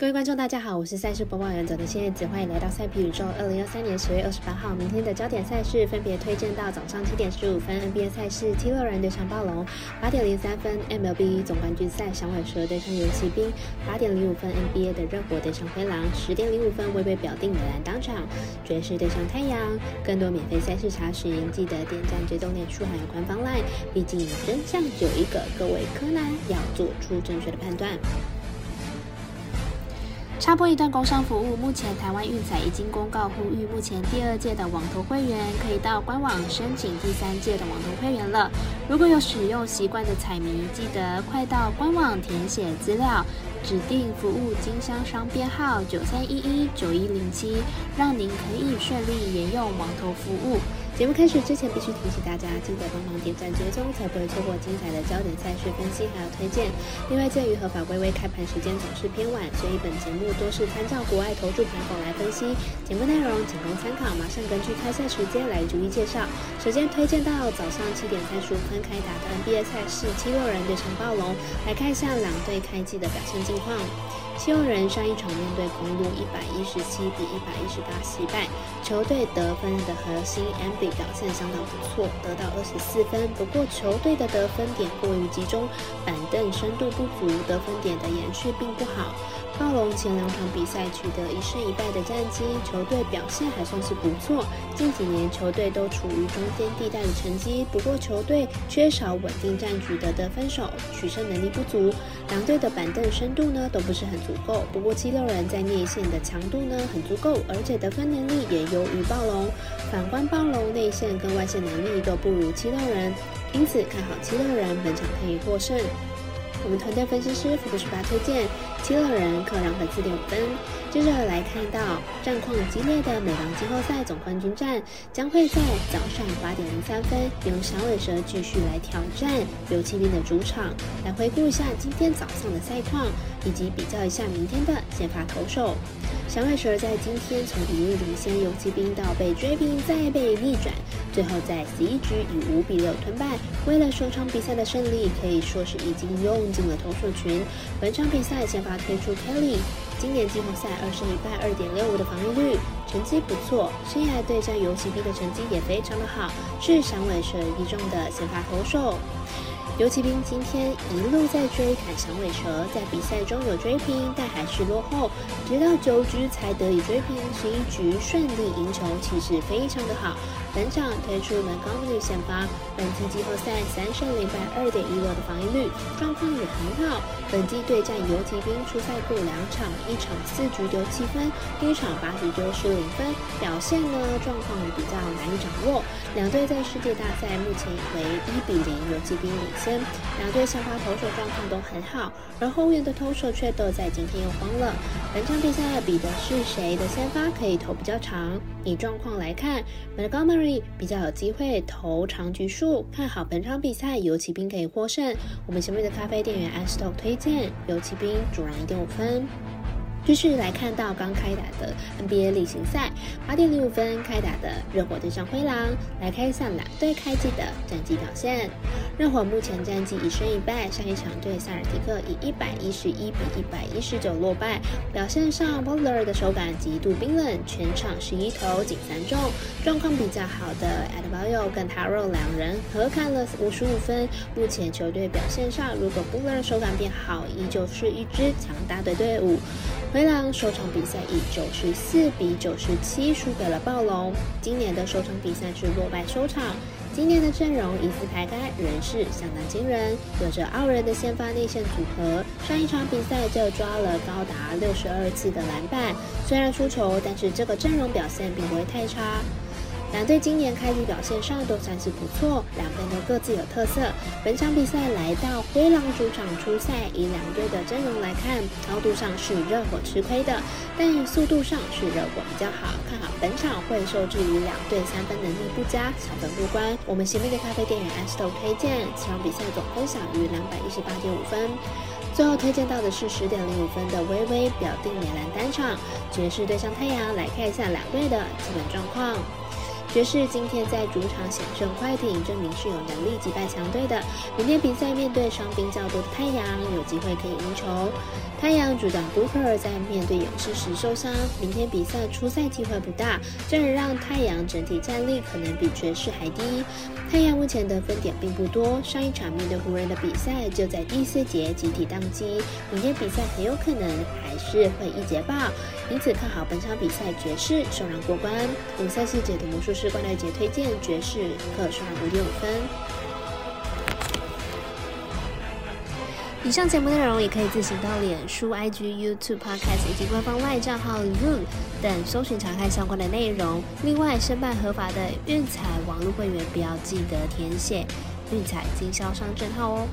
各位观众，大家好，我是赛事播报员泽的谢燕子，欢迎来到赛皮宇宙。二零二三年十月二十八号，明天的焦点赛事分别推荐到早上七点十五分 NBA 赛事七六人对上暴龙，八点零三分 MLB 总冠军赛响尾蛇对上游骑兵，八点零五分 NBA 的热火对上灰狼，十点零五分微微表定美兰当场，爵士对上太阳。更多免费赛事查询，记得点赞追踪脸书还有官方 LINE，毕竟真相只有一个，各位柯南要做出正确的判断。插播一段工商服务，目前台湾运彩已经公告呼吁，目前第二届的网投会员可以到官网申请第三届的网投会员了。如果有使用习惯的彩迷，记得快到官网填写资料，指定服务经销商编号九三一一九一零七，让您可以顺利沿用网投服务。节目开始之前，必须提醒大家，记得帮忙点赞追踪，才不会错过精彩的焦点赛事分析还有推荐。另外，鉴于合法微微开盘时间总是偏晚，所以本节目多是参照国外投注盘口来分析。节目内容仅供参考，马上根据开赛时间来逐一介绍。首先推荐到早上七点三十五分开打的 NBA 赛事，七六人对上暴龙，来看一下两队开季的表现近况。七六人上一场面对公路一百一十七比一百一十八惜败，球队得分的核心 M B 表现相当不错，得到二十四分。不过球队的得分点过于集中，板凳深度不足，得分点的延续并不好。暴龙前两场比赛取得一胜一败的战绩，球队表现还算是不错。近几年球队都处于中间地带的成绩，不过球队缺少稳定战局的得分手，取胜能力不足。两队的板凳深度呢都不是很足够。不过七六人在内线的强度呢很足够，而且得分能力也优于暴龙。反观暴龙内线跟外线能力都不如七六人，因此看好七六人本场可以获胜。我们团队分析师福布斯八推荐七六人客让分四点五分。接着来看到战况激烈的美邦季后赛总冠军战，将会在早上八点零三分由响尾蛇继续来挑战游骑兵的主场。来回顾一下今天早上的赛况，以及比较一下明天的先发投手。响尾蛇在今天从一路领先游骑兵到被追平再被逆转，最后在十一局以五比六吞败。为了首场比赛的胜利，可以说是已经用尽了投手群。本场比赛先发推出 Kelly，今年季后赛二胜一败，二点六五的防御率，成绩不错。生涯对战游骑兵的成绩也非常的好，是响尾蛇一中的先发投手。游骑兵今天一路在追赶响尾蛇，在比赛中有追平，但还是落后，直到九局才得以追平，十一局顺利赢球，气势非常的好。本场推出门高率先发，本季季后赛三胜零败，二点一六的防御率，状况也很好。本季对战游骑兵出赛过两场，一场四局丢七分，第一场八局丢失零分，表现呢状况也比较难以掌握。两队在世界大赛目前为一比零游骑兵领先，两队先发投手状况都很好，而后援的投手却都在今天又慌了。本场比赛比的是谁的先发可以投比较长？以状况来看门高率比较有机会投长局数，看好本场比赛游骑兵可以获胜。我们前面的咖啡店员 Astor 推荐游骑兵主让一点五分。继续来看到刚开打的 NBA 例行赛，八点零五分开打的热火对上灰狼，来看一下两队开季的战绩表现。热火目前战绩一胜一败，上一场对塞尔提克以一百一十一比一百一十九落败。表现上，Butler 的手感极度冰冷，全场十一投仅三中。状况比较好的 a d b a y o 跟 Taro 两人合砍了五十五分。目前球队表现上，如果 Butler 手感变好，依旧是一支强大的队伍。灰狼首场比赛以九十四比九十七输给了暴龙。今年的首场比赛是落败收场。今年的阵容一字排开，仍是相当惊人，有着傲人的先发内线组合。上一场比赛就抓了高达六十二次的篮板，虽然输球，但是这个阵容表现并不会太差。两队今年开局表现上都算是不错，两边都各自有特色。本场比赛来到灰狼主场出赛，以两队的阵容来看，高度上是热火吃亏的，但速度上是热火比较好。看好本场会受制于两队三分能力不佳，小分过关。我们前面的咖啡店员 Astor 推荐，这场比赛总分小于两百一十八点五分。最后推荐到的是十点零五分的微微表定美兰单场，爵士对上太阳，来看一下两队的基本状况。爵士今天在主场险胜快艇，证明是有能力击败强队的。明天比赛面对伤兵较多的太阳，有机会可以赢球。太阳主将 Booker 在面对勇士时受伤，明天比赛出赛机会不大，这也让太阳整体战力可能比爵士还低。太阳目前得分点并不多，上一场面对湖人的比赛就在第四节集体宕机，明天比赛很有可能还是会一节爆，因此看好本场比赛爵士首让过关。五赛事解读魔术师关大杰推荐爵士客受让五点五分。以上节目内容也可以自行到脸书、IG、YouTube、Podcast 以及官方外账号 Room 等搜寻查看相关的内容。另外，申办合法的运彩网络会员，不要记得填写运彩经销商证号哦。